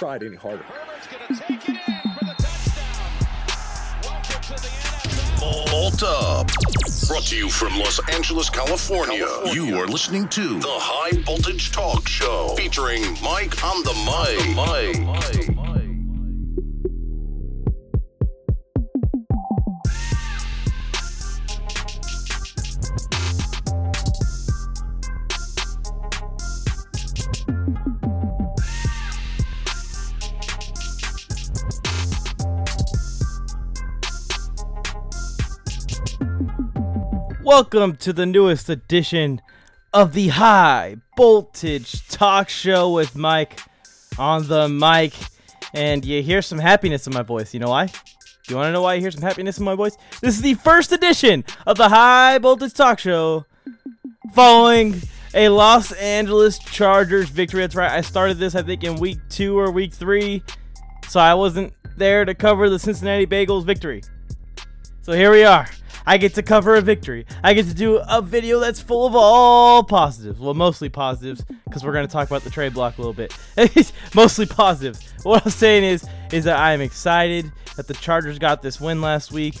To the NFL. Bolt Up. Brought to you from Los Angeles, California. You are listening to the High Voltage Talk Show featuring Mike on the mic. Welcome to the newest edition of the High Voltage Talk Show with Mike on the mic. And you hear some happiness in my voice. You know why? You want to know why you hear some happiness in my voice? This is the first edition of the High Voltage Talk Show following a Los Angeles Chargers victory. That's right. I started this, I think, in week two or week three. So I wasn't there to cover the Cincinnati Bengals victory. So here we are. I get to cover a victory. I get to do a video that's full of all positives. Well, mostly positives, because we're going to talk about the trade block a little bit. mostly positives. What I'm saying is, is that I am excited that the Chargers got this win last week,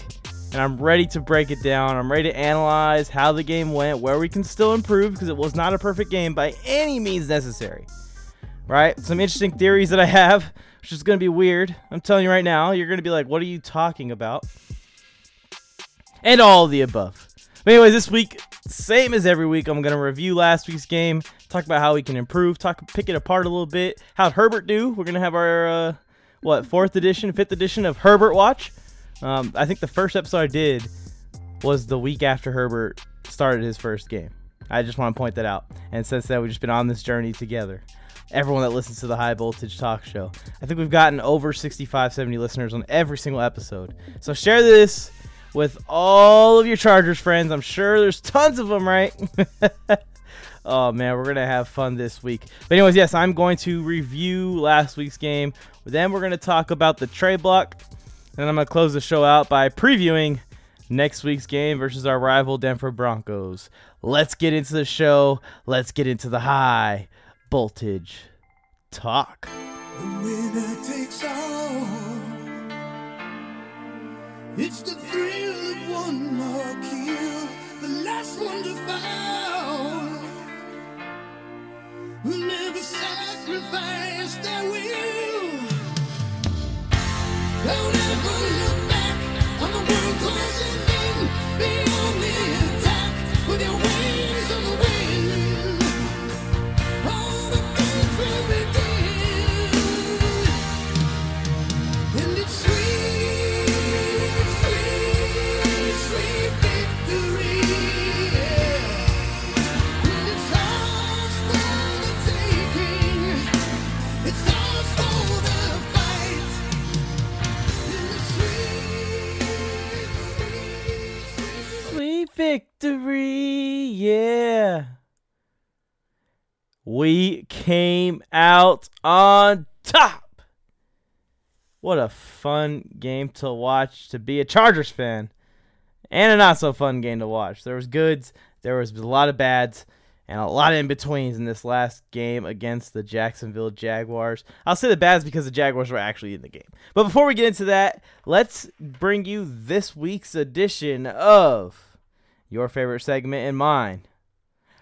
and I'm ready to break it down. I'm ready to analyze how the game went, where we can still improve, because it was not a perfect game by any means necessary. Right? Some interesting theories that I have, which is going to be weird. I'm telling you right now, you're going to be like, what are you talking about? And all the above. But anyways, this week, same as every week, I'm gonna review last week's game, talk about how we can improve, talk, pick it apart a little bit. How'd Herbert do? We're gonna have our uh, what fourth edition, fifth edition of Herbert Watch. Um, I think the first episode I did was the week after Herbert started his first game. I just want to point that out. And since then, we've just been on this journey together. Everyone that listens to the High Voltage Talk Show. I think we've gotten over 65, 70 listeners on every single episode. So share this with all of your Chargers friends. I'm sure there's tons of them, right? oh man, we're gonna have fun this week. But anyways, yes, I'm going to review last week's game. Then we're gonna talk about the trade block, and I'm gonna close the show out by previewing next week's game versus our rival Denver Broncos. Let's get into the show. Let's get into the high voltage talk. all. It's the thrill sacrifice their will. Don't ever look back on the world closing in. Be on the victory, yeah. We came out on top. What a fun game to watch to be a Chargers fan. And a not so fun game to watch. There was goods, there was a lot of bads, and a lot of in betweens in this last game against the Jacksonville Jaguars. I'll say the bads because the Jaguars were actually in the game. But before we get into that, let's bring you this week's edition of your favorite segment and mine,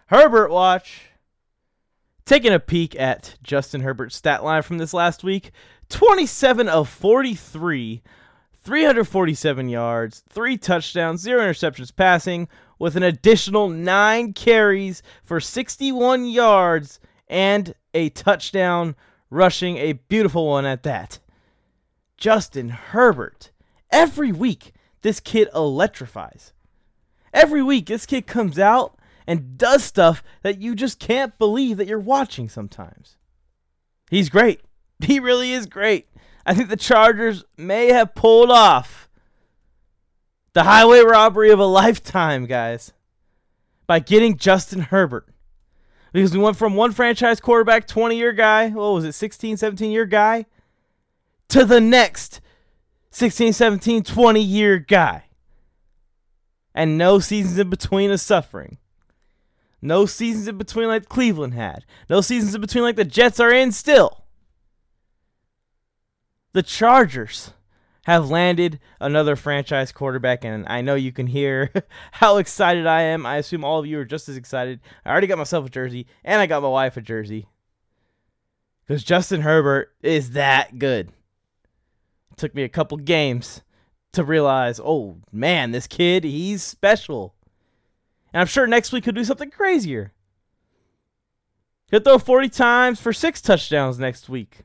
Herbert Watch. Taking a peek at Justin Herbert's stat line from this last week 27 of 43, 347 yards, 3 touchdowns, 0 interceptions passing, with an additional 9 carries for 61 yards and a touchdown rushing, a beautiful one at that. Justin Herbert. Every week, this kid electrifies. Every week, this kid comes out and does stuff that you just can't believe that you're watching sometimes. He's great. He really is great. I think the Chargers may have pulled off the highway robbery of a lifetime, guys, by getting Justin Herbert. Because we went from one franchise quarterback, 20 year guy, what was it, 16, 17 year guy, to the next 16, 17, 20 year guy. And no seasons in between of suffering. No seasons in between like Cleveland had. No seasons in between like the Jets are in still. The Chargers have landed another franchise quarterback, and I know you can hear how excited I am. I assume all of you are just as excited. I already got myself a jersey, and I got my wife a jersey. Because Justin Herbert is that good. took me a couple games to realize, oh man, this kid, he's special. And I'm sure next week he'll do something crazier. He'll throw 40 times for six touchdowns next week.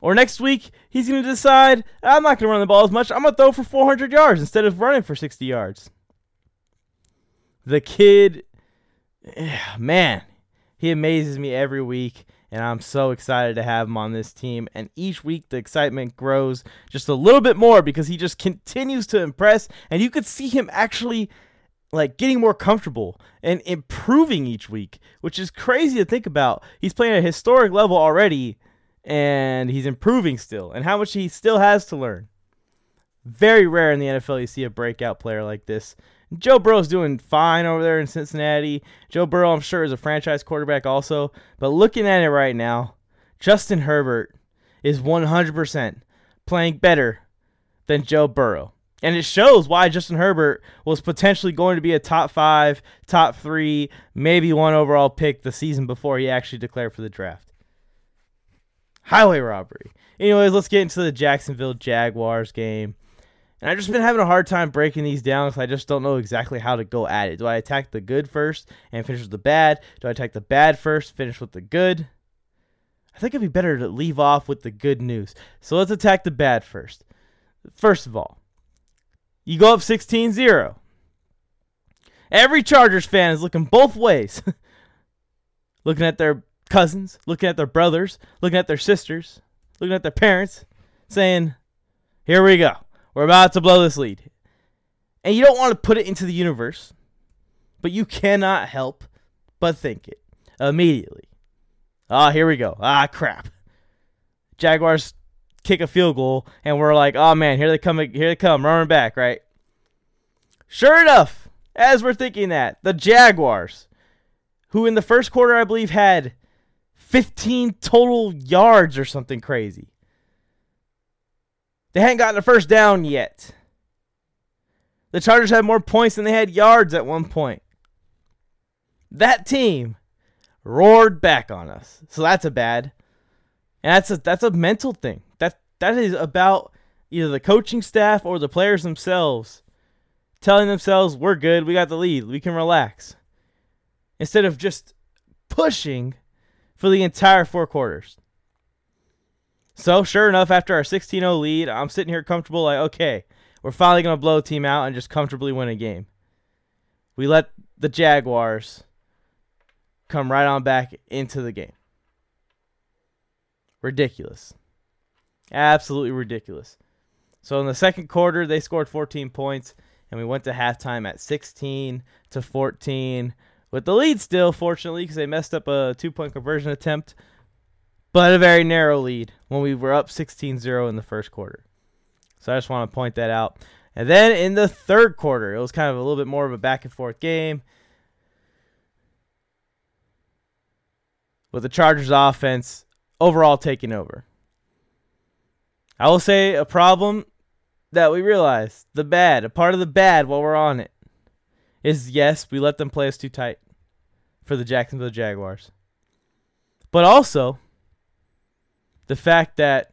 Or next week, he's going to decide, I'm not going to run the ball as much. I'm going to throw for 400 yards instead of running for 60 yards. The kid, man, he amazes me every week. And I'm so excited to have him on this team. And each week, the excitement grows just a little bit more because he just continues to impress. And you could see him actually like getting more comfortable and improving each week, which is crazy to think about. He's playing at a historic level already and he's improving still, and how much he still has to learn. Very rare in the NFL you see a breakout player like this. Joe Burrow's doing fine over there in Cincinnati. Joe Burrow, I'm sure, is a franchise quarterback also. But looking at it right now, Justin Herbert is 100% playing better than Joe Burrow. And it shows why Justin Herbert was potentially going to be a top five, top three, maybe one overall pick the season before he actually declared for the draft highway robbery. Anyways, let's get into the Jacksonville Jaguars game. And I've just been having a hard time breaking these down because I just don't know exactly how to go at it. Do I attack the good first and finish with the bad? Do I attack the bad first, finish with the good? I think it'd be better to leave off with the good news. So let's attack the bad first. First of all, you go up 16 0. Every Chargers fan is looking both ways. looking at their cousins, looking at their brothers, looking at their sisters, looking at their parents, saying, Here we go. We're about to blow this lead. And you don't want to put it into the universe, but you cannot help but think it immediately. Ah, here we go. Ah, crap. Jaguars kick a field goal, and we're like, oh man, here they come, here they come, running back, right? Sure enough, as we're thinking that, the Jaguars, who in the first quarter I believe had 15 total yards or something crazy. They hadn't gotten a first down yet. The Chargers had more points than they had yards at one point. That team roared back on us. So that's a bad. And that's a that's a mental thing. That that is about either the coaching staff or the players themselves telling themselves we're good, we got the lead, we can relax. Instead of just pushing for the entire four quarters. So, sure enough, after our 16 0 lead, I'm sitting here comfortable, like, okay, we're finally to blow a team out and just comfortably win a game. We let the Jaguars come right on back into the game. Ridiculous. Absolutely ridiculous. So, in the second quarter, they scored 14 points, and we went to halftime at 16 to 14 with the lead still, fortunately, because they messed up a two point conversion attempt, but a very narrow lead when we were up 16 0 in the first quarter. So I just want to point that out. And then in the third quarter, it was kind of a little bit more of a back and forth game. With the Chargers offense overall taking over. I will say a problem that we realized, the bad, a part of the bad while we're on it, is yes, we let them play us too tight for the Jacksonville Jaguars. But also the fact that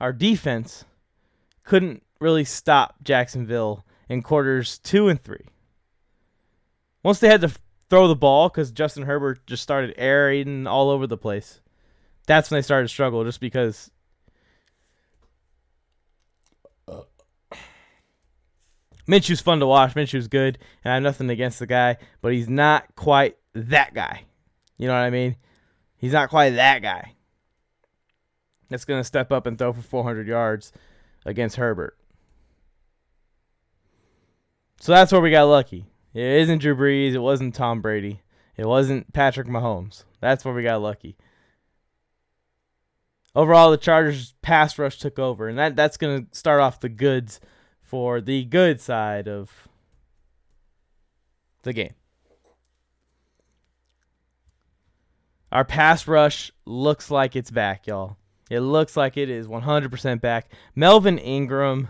our defense couldn't really stop Jacksonville in quarters two and three. Once they had to throw the ball because Justin Herbert just started aerating all over the place, that's when they started to struggle just because uh, Minshew's fun to watch. Minshew's good, and I have nothing against the guy, but he's not quite that guy. You know what I mean? He's not quite that guy that's going to step up and throw for 400 yards against Herbert. So that's where we got lucky. It isn't Drew Brees. It wasn't Tom Brady. It wasn't Patrick Mahomes. That's where we got lucky. Overall, the Chargers pass rush took over, and that, that's going to start off the goods for the good side of the game. Our pass rush looks like it's back, y'all. It looks like it is 100% back. Melvin Ingram,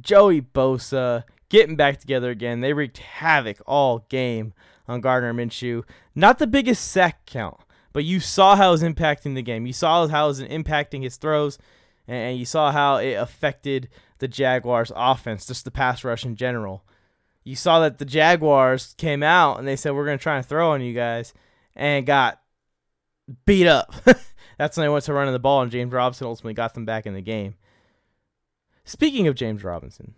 Joey Bosa getting back together again. They wreaked havoc all game on Gardner Minshew. Not the biggest sack count, but you saw how it was impacting the game. You saw how it was impacting his throws, and you saw how it affected the Jaguars' offense, just the pass rush in general. You saw that the Jaguars came out and they said, We're going to try and throw on you guys, and got beat up. That's when they went to running the ball, and James Robinson ultimately got them back in the game. Speaking of James Robinson,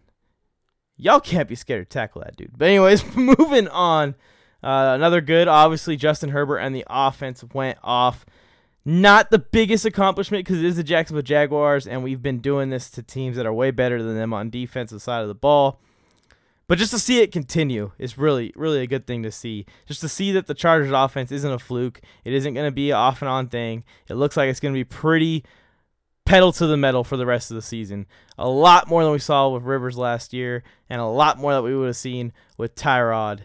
y'all can't be scared to tackle that dude. But anyways, moving on. Uh, another good, obviously, Justin Herbert and the offense went off. Not the biggest accomplishment because it is the Jacksonville Jaguars, and we've been doing this to teams that are way better than them on defensive side of the ball. But just to see it continue is really, really a good thing to see. Just to see that the Chargers offense isn't a fluke. It isn't going to be an off and on thing. It looks like it's going to be pretty pedal to the metal for the rest of the season. A lot more than we saw with Rivers last year, and a lot more that we would have seen with Tyrod.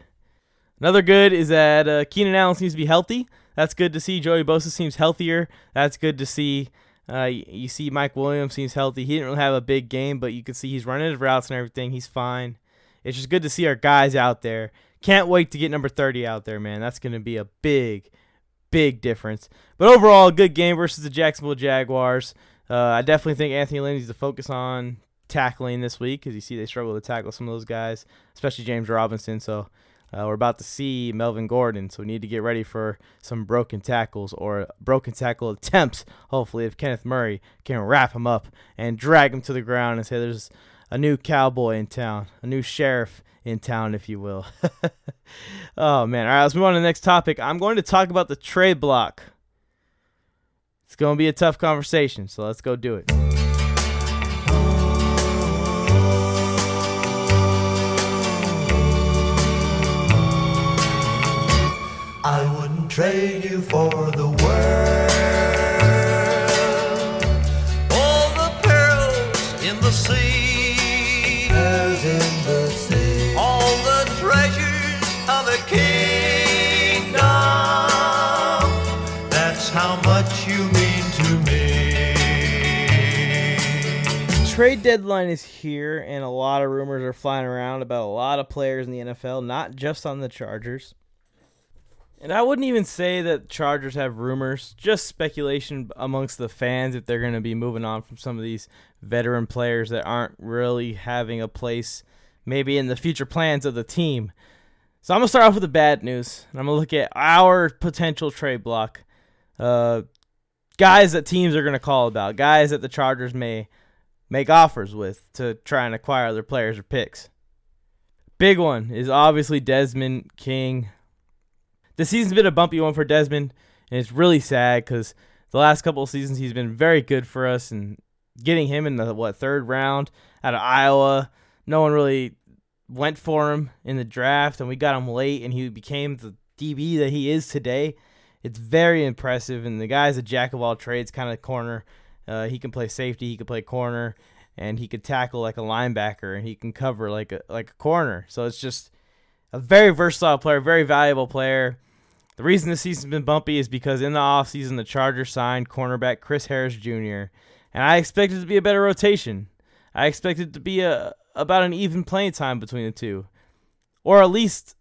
Another good is that uh, Keenan Allen seems to be healthy. That's good to see. Joey Bosa seems healthier. That's good to see. Uh, you, you see Mike Williams seems healthy. He didn't really have a big game, but you can see he's running his routes and everything. He's fine. It's just good to see our guys out there. Can't wait to get number 30 out there, man. That's going to be a big, big difference. But overall, a good game versus the Jacksonville Jaguars. Uh, I definitely think Anthony Lynn needs to focus on tackling this week because you see they struggle to tackle some of those guys, especially James Robinson. So uh, we're about to see Melvin Gordon, so we need to get ready for some broken tackles or broken tackle attempts. Hopefully, if Kenneth Murray can wrap him up and drag him to the ground and say there's a new cowboy in town, a new sheriff in town, if you will. oh man! All right, let's move on to the next topic. I'm going to talk about the trade block. It's going to be a tough conversation, so let's go do it. I wouldn't trade you for the world. All the pearls in the sea. In the sea. All the treasures of the kingdom. That's how much you mean to me. Trade deadline is here, and a lot of rumors are flying around about a lot of players in the NFL, not just on the Chargers. And I wouldn't even say that Chargers have rumors, just speculation amongst the fans if they're going to be moving on from some of these veteran players that aren't really having a place maybe in the future plans of the team. So I'm going to start off with the bad news, and I'm going to look at our potential trade block. Uh, guys that teams are going to call about, guys that the Chargers may make offers with to try and acquire their players or picks. Big one is obviously Desmond King. The season's been a bumpy one for Desmond, and it's really sad because the last couple of seasons he's been very good for us, and getting him in the what third round out of Iowa, no one really went for him in the draft, and we got him late, and he became the DB that he is today. It's very impressive, and the guy's a jack of all trades kind of corner. Uh, he can play safety, he can play corner, and he could tackle like a linebacker, and he can cover like a like a corner. So it's just a very versatile player, very valuable player. The reason the season's been bumpy is because in the offseason, the Chargers signed cornerback Chris Harris Jr., and I expect it to be a better rotation. I expect it to be a about an even playing time between the two, or at least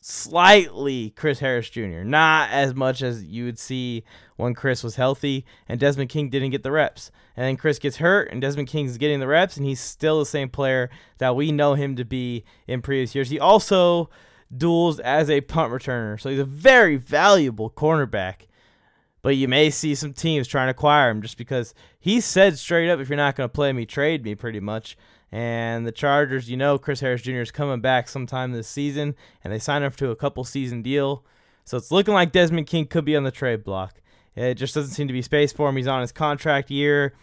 slightly Chris Harris Jr. Not as much as you would see when Chris was healthy and Desmond King didn't get the reps. And then Chris gets hurt and Desmond King's getting the reps and he's still the same player that we know him to be in previous years. He also duels as a punt returner. So he's a very valuable cornerback. But you may see some teams trying to acquire him just because he said straight up, if you're not going to play me, trade me pretty much. And the Chargers, you know, Chris Harris Jr. is coming back sometime this season, and they signed him to a couple season deal. So it's looking like Desmond King could be on the trade block. It just doesn't seem to be space for him. He's on his contract year.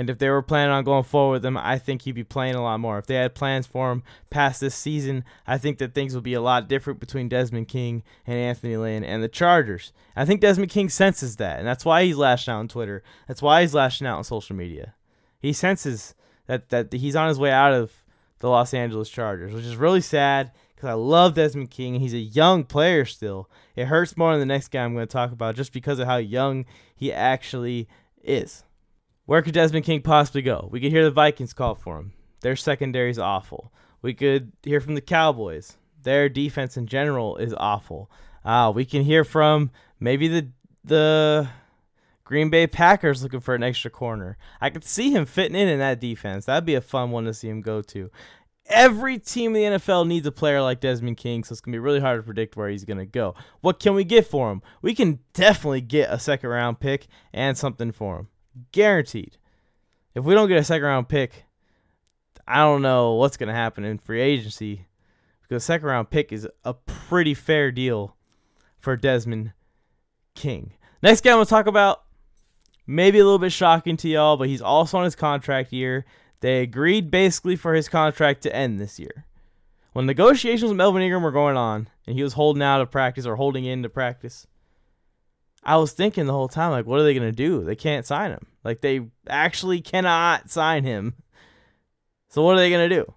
And if they were planning on going forward with him, I think he'd be playing a lot more. If they had plans for him past this season, I think that things would be a lot different between Desmond King and Anthony Lynn and the Chargers. I think Desmond King senses that, and that's why he's lashing out on Twitter. That's why he's lashing out on social media. He senses that that he's on his way out of the Los Angeles Chargers, which is really sad because I love Desmond King he's a young player still. It hurts more than the next guy I'm going to talk about just because of how young he actually is. Where could Desmond King possibly go? We could hear the Vikings call for him. Their secondary is awful. We could hear from the Cowboys. Their defense in general is awful. Uh, we can hear from maybe the the Green Bay Packers looking for an extra corner. I could see him fitting in in that defense. That'd be a fun one to see him go to. Every team in the NFL needs a player like Desmond King, so it's gonna be really hard to predict where he's gonna go. What can we get for him? We can definitely get a second round pick and something for him, guaranteed. If we don't get a second round pick, I don't know what's gonna happen in free agency because second round pick is a pretty fair deal for Desmond King. Next guy I'm gonna talk about, maybe a little bit shocking to y'all, but he's also on his contract year. They agreed basically for his contract to end this year. When negotiations with Melvin Ingram were going on, and he was holding out of practice or holding in to practice, I was thinking the whole time, like, what are they gonna do? They can't sign him. Like, they actually cannot sign him. So what are they gonna do?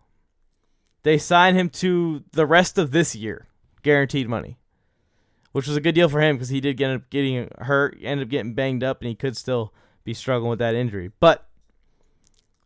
They sign him to the rest of this year, guaranteed money, which was a good deal for him because he did end up getting hurt, ended up getting banged up, and he could still be struggling with that injury. But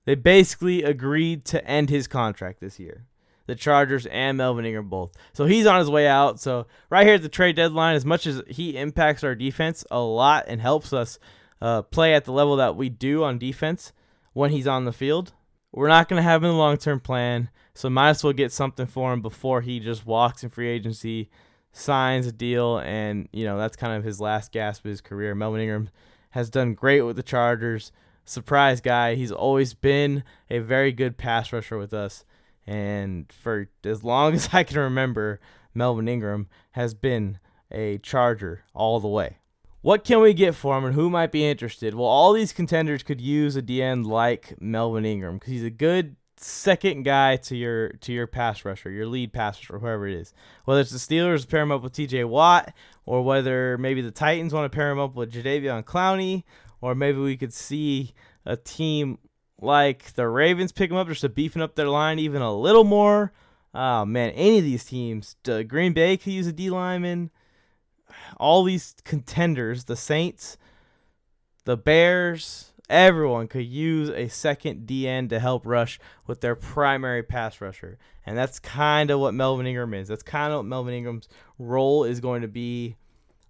they basically agreed to end his contract this year. The Chargers and Melvin Ingram both. So he's on his way out. So right here at the trade deadline, as much as he impacts our defense a lot and helps us uh, play at the level that we do on defense when he's on the field, we're not going to have him in the long term plan. So might as well get something for him before he just walks in free agency, signs a deal, and you know that's kind of his last gasp of his career. Melvin Ingram has done great with the Chargers. Surprise guy. He's always been a very good pass rusher with us. And for as long as I can remember, Melvin Ingram has been a Charger all the way. What can we get for him and who might be interested? Well, all these contenders could use a DN like Melvin Ingram because he's a good second guy to your to your pass rusher, your lead pass rusher, whoever it is. Whether it's the Steelers pair him up with TJ Watt, or whether maybe the Titans want to pair him up with Jadeveon Clowney, or maybe we could see a team like the Ravens pick him up just to beefing up their line even a little more. Oh man, any of these teams, Green Bay could use a D lineman. All these contenders, the Saints, the Bears, everyone could use a second DN to help rush with their primary pass rusher. And that's kind of what Melvin Ingram is. That's kind of what Melvin Ingram's role is going to be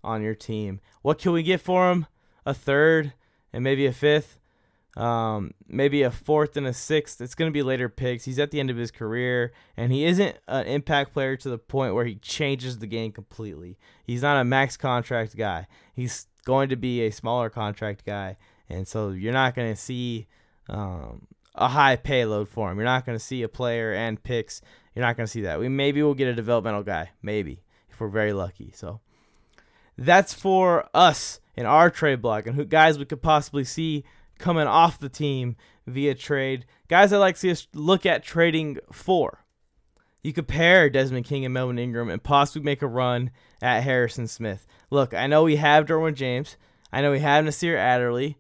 on your team. What can we get for him? A third and maybe a fifth. Um, maybe a fourth and a sixth. It's going to be later picks. He's at the end of his career, and he isn't an impact player to the point where he changes the game completely. He's not a max contract guy. He's going to be a smaller contract guy, and so you're not going to see um, a high payload for him. You're not going to see a player and picks. You're not going to see that. We maybe we'll get a developmental guy, maybe if we're very lucky. So that's for us in our trade block and who guys we could possibly see coming off the team via trade. Guys I like to see us look at trading for. You could pair Desmond King and Melvin Ingram and possibly make a run at Harrison Smith. Look, I know we have Derwin James. I know we have Nasir Adderley.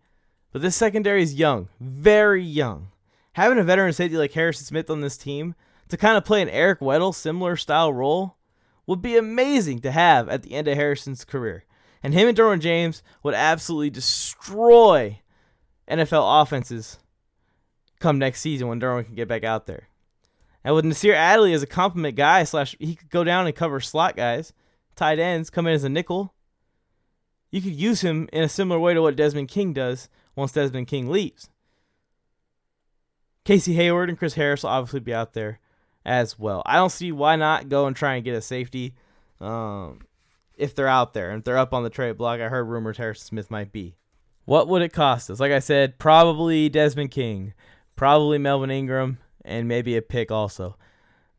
But this secondary is young, very young. Having a veteran safety like Harrison Smith on this team to kind of play an Eric Weddle similar style role would be amazing to have at the end of Harrison's career. And him and Derwin James would absolutely destroy NFL offenses come next season when Derwin can get back out there. And with Nasir Adderley as a complement guy, slash he could go down and cover slot guys, tight ends, come in as a nickel. You could use him in a similar way to what Desmond King does once Desmond King leaves. Casey Hayward and Chris Harris will obviously be out there as well. I don't see why not go and try and get a safety um, if they're out there and if they're up on the trade block. I heard rumors Harrison Smith might be. What would it cost us? Like I said, probably Desmond King, probably Melvin Ingram, and maybe a pick also.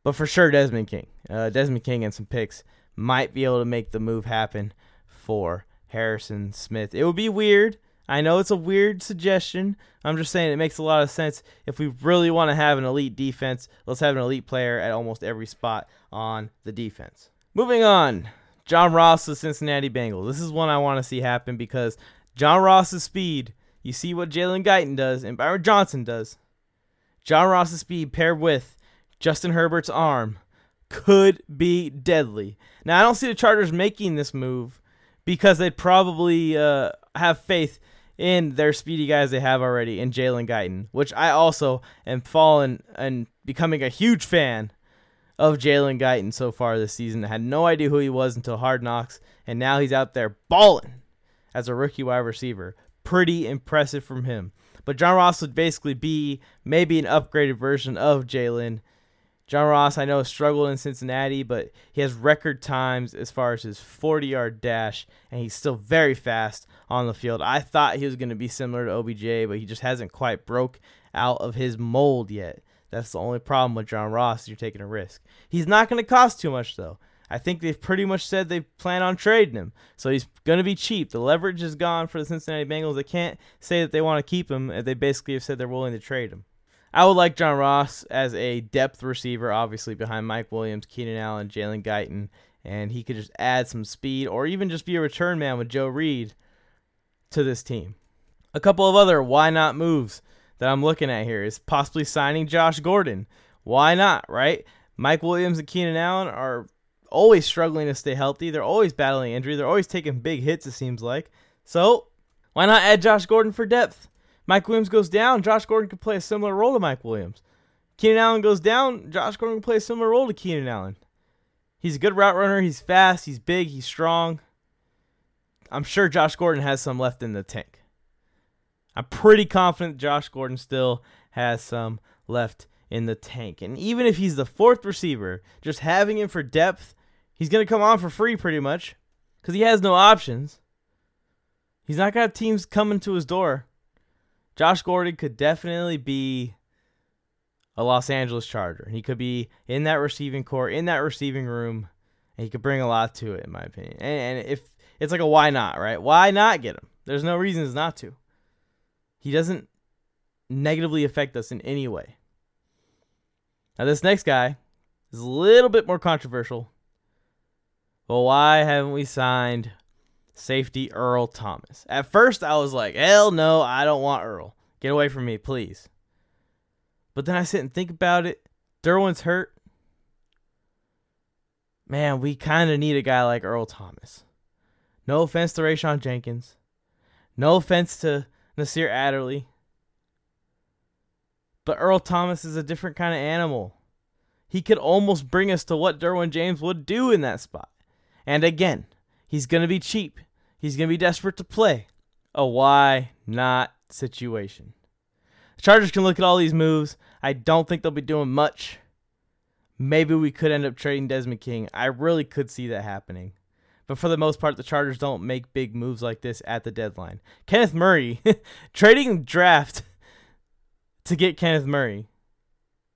But for sure, Desmond King. Uh, Desmond King and some picks might be able to make the move happen for Harrison Smith. It would be weird. I know it's a weird suggestion. I'm just saying it makes a lot of sense. If we really want to have an elite defense, let's have an elite player at almost every spot on the defense. Moving on, John Ross, the Cincinnati Bengals. This is one I want to see happen because John Ross's speed, you see what Jalen Guyton does and Tyron Johnson does. John Ross's speed paired with Justin Herbert's arm could be deadly. Now, I don't see the Chargers making this move because they'd probably uh, have faith in their speedy guys they have already in Jalen Guyton, which I also am falling and becoming a huge fan of Jalen Guyton so far this season. I had no idea who he was until Hard Knocks, and now he's out there balling as a rookie wide receiver. Pretty impressive from him. But John Ross would basically be maybe an upgraded version of Jalen. John Ross, I know, struggled in Cincinnati, but he has record times as far as his 40 yard dash, and he's still very fast on the field. I thought he was going to be similar to OBJ, but he just hasn't quite broke out of his mold yet. That's the only problem with John Ross. You're taking a risk. He's not going to cost too much, though. I think they've pretty much said they plan on trading him. So he's going to be cheap. The leverage is gone for the Cincinnati Bengals. They can't say that they want to keep him they basically have said they're willing to trade him. I would like John Ross as a depth receiver, obviously behind Mike Williams, Keenan Allen, Jalen Guyton, and he could just add some speed or even just be a return man with Joe Reed to this team. A couple of other why not moves that I'm looking at here is possibly signing Josh Gordon. Why not, right? Mike Williams and Keenan Allen are always struggling to stay healthy. They're always battling injury. They're always taking big hits, it seems like. So, why not add Josh Gordon for depth? Mike Williams goes down, Josh Gordon could play a similar role to Mike Williams. Keenan Allen goes down, Josh Gordon can play a similar role to Keenan Allen. He's a good route runner. He's fast. He's big. He's strong. I'm sure Josh Gordon has some left in the tank. I'm pretty confident Josh Gordon still has some left in the tank. And even if he's the fourth receiver, just having him for depth, he's to come on for free pretty much because he has no options. He's not got teams coming to his door. Josh Gordon could definitely be a Los Angeles Charger. He could be in that receiving corps, in that receiving room, and he could bring a lot to it, in my opinion. And, and if it's like a why not, right? Why not get him? There's no reasons not to. He doesn't negatively affect us in any way. Now, this next guy is a little bit more controversial. Well, why haven't we signed safety Earl Thomas? At first, I was like, hell no, I don't want Earl. Get away from me, please. But then I sit and think about it. Derwin's hurt. Man, we kind of need a guy like Earl Thomas. No offense to Rayshawn Jenkins. No offense to Nasir Adderley. But Earl Thomas is a different kind of animal. He could almost bring us to what Derwin James would do in that spot. And again, he's going to be cheap. He's going to be desperate to play. A why not situation. The Chargers can look at all these moves. I don't think they'll be doing much. Maybe we could end up trading Desmond King. I really could see that happening. But for the most part, the Chargers don't make big moves like this at the deadline. Kenneth Murray, trading draft to get Kenneth Murray.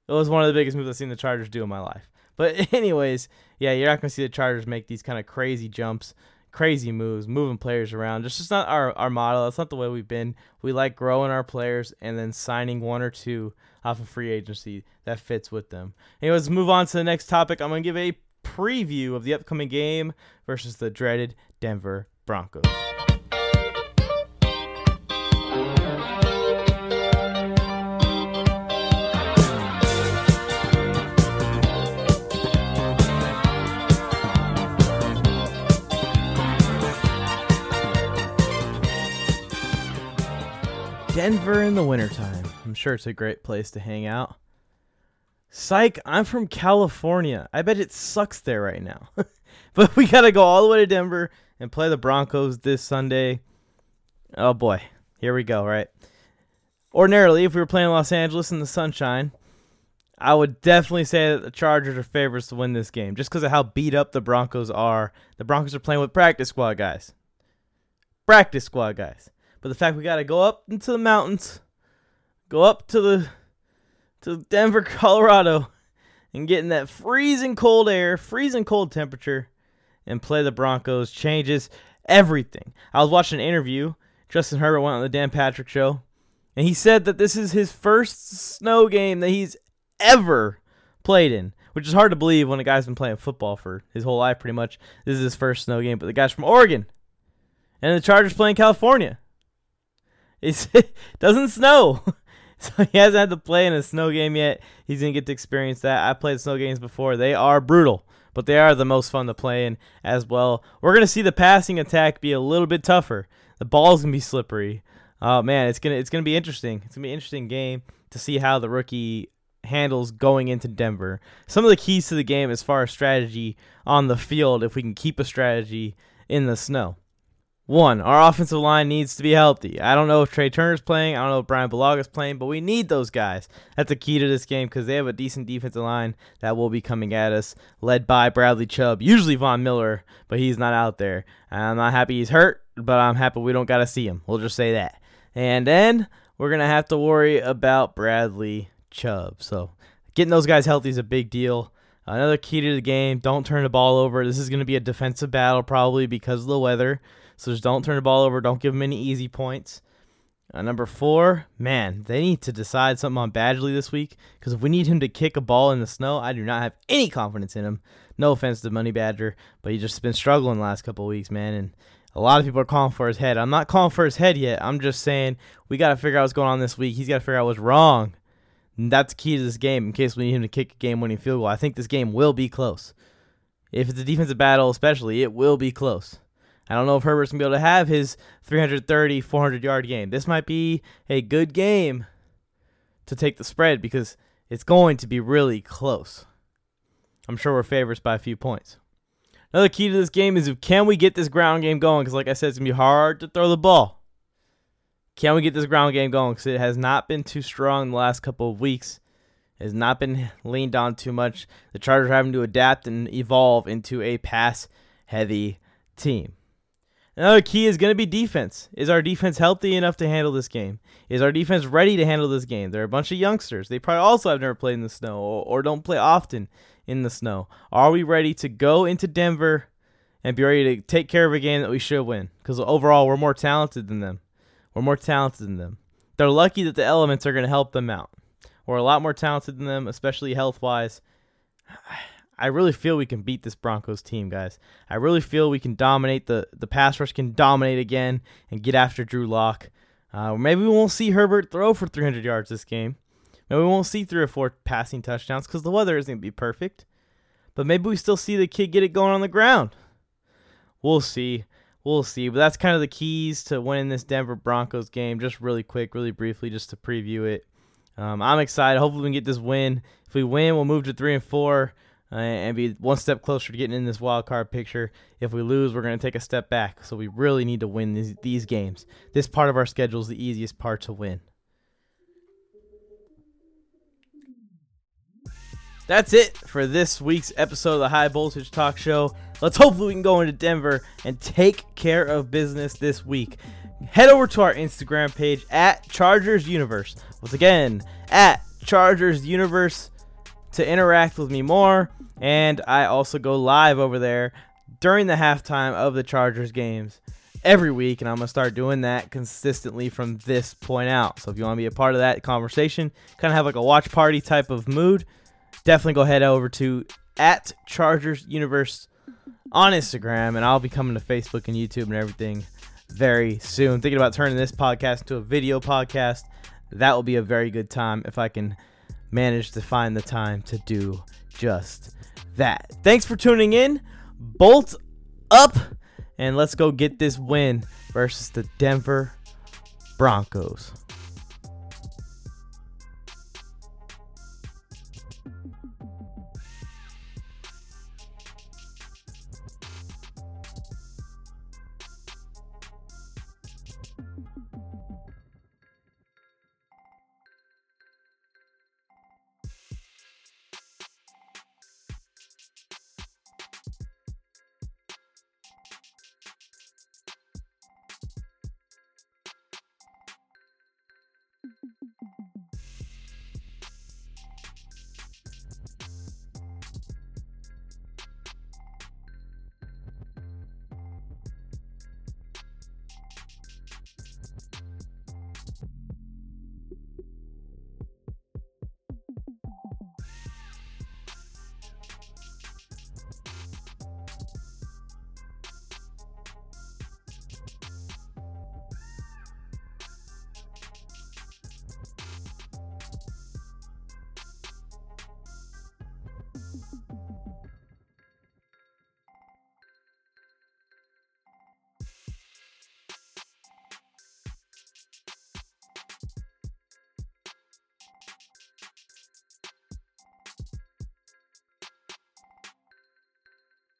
It was one of the biggest moves I've seen the Chargers do in my life. But anyways, yeah, you're not gonna see the Chargers make these kind of crazy jumps, crazy moves, moving players around. It's just not our, our model. That's not the way we've been. We like growing our players and then signing one or two off of free agency that fits with them. Anyways, move on to the next topic. I'm gonna give a preview of the upcoming game versus the dreaded Denver Broncos. Denver in the wintertime. I'm sure it's a great place to hang out. Psych, I'm from California. I bet it sucks there right now. but we got to go all the way to Denver and play the Broncos this Sunday. Oh boy, here we go, right? Ordinarily, if we were playing Los Angeles in the sunshine, I would definitely say that the Chargers are favorites to win this game just because of how beat up the Broncos are. The Broncos are playing with practice squad guys. Practice squad guys. But the fact we got to go up into the mountains, go up to the to Denver, Colorado, and get in that freezing cold air, freezing cold temperature, and play the Broncos changes everything. I was watching an interview. Justin Herbert went on the Dan Patrick show, and he said that this is his first snow game that he's ever played in, which is hard to believe when a guy's been playing football for his whole life pretty much. This is his first snow game, but the guy's from Oregon, and the Chargers play in California. It doesn't snow. So he hasn't had to play in a snow game yet. He's gonna get to experience that. I played snow games before. They are brutal, but they are the most fun to play in as well. We're gonna see the passing attack be a little bit tougher. The ball's gonna be slippery. Oh man, it's gonna it's gonna be interesting. It's gonna be an interesting game to see how the rookie handles going into Denver. Some of the keys to the game as far as strategy on the field, if we can keep a strategy in the snow. One, our offensive line needs to be healthy. I don't know if Trai Turner's playing. I don't know if Bryan Bulaga's playing, but we need those guys. That's a key to this game because they have a decent defensive line that will be coming at us, led by Bradley Chubb, usually Von Miller, but he's not out there. I'm not happy he's hurt, but I'm happy we don't got to see him. We'll just say that. And then we're going to have to worry about Bradley Chubb. So getting those guys healthy is a big deal. Another key to the game don't turn the ball over. This is going to be a defensive battle probably because of the weather. So just don't turn the ball over. Don't give them any easy points. Uh, number four, man, they need to decide something on Badgley this week because if we need him to kick a ball in the snow, I do not have any confidence in him. No offense to Money Badger, but he's just been struggling the last couple weeks, man. And a lot of people are calling for his head. I'm not calling for his head yet. I'm just saying we got to figure out what's going on this week. He's got to figure out what's wrong. And that's key to this game in case we need him to kick a game winning field goal. I think this game will be close. If it's a defensive battle, especially, it will be close. I don't know if Herbert's going to be able to have his 330, 400 yard game. This might be a good game to take the spread because it's going to be really close. I'm sure we're favorites by a few points. Another key to this game is can we get this ground game going? Because, like I said, it's going to be hard to throw the ball. Can we get this ground game going? Because it has not been too strong in the last couple of weeks. It has not been leaned on too much. The Chargers are having to adapt and evolve into a pass heavy team. Another key is going to be defense. Is our defense healthy enough to handle this game? Is our defense ready to handle this game? They're a bunch of youngsters. They probably also have never played in the snow or, or don't play often in the snow. Are we ready to go into Denver and be ready to take care of a game that we should win? Because overall, we're more talented than them. We're more talented than them. They're lucky that the elements are going to help them out. We're a lot more talented than them, especially health wise. I really feel we can beat this Broncos team, guys. I really feel we can dominate the the pass rush can dominate again and get after Drew Lock. Uh, maybe we won't see Herbert throw for 300 yards this game. Maybe we won't see three or four passing touchdowns because the weather isn't to be perfect. But maybe we still see the kid get it going on the ground. We'll see. We'll see. But that's kind of the keys to winning this Denver Broncos game. Just really quick, really briefly, just to preview it. Um, I'm excited. Hopefully, we can get this win. If we win, we'll move to three and four and be one step closer to getting in this wild card picture. If we lose, we're going to take a step back. So we really need to win these, these games. This part of our schedule is the easiest part to win. That's it for this week's episode of the High Voltage Talk Show. Let's hopefully we can go into Denver and take care of business this week. Head over to our Instagram page at Chargers Universe. Once again, at Chargers Universe to interact with me more. And I also go live over there during the halftime of the Chargers games every week. And I'm to start doing that consistently from this point out. So if you want to be a part of that conversation, kind of have like a watch party type of mood, definitely go head over to at Chargers Universe on Instagram. And I'll be coming to Facebook and YouTube and everything very soon. Thinking about turning this podcast into a video podcast. That will be a very good time if I can manage to find the time to do just that. Thanks for tuning in. Bolt up and let's go get this win versus the Denver Broncos.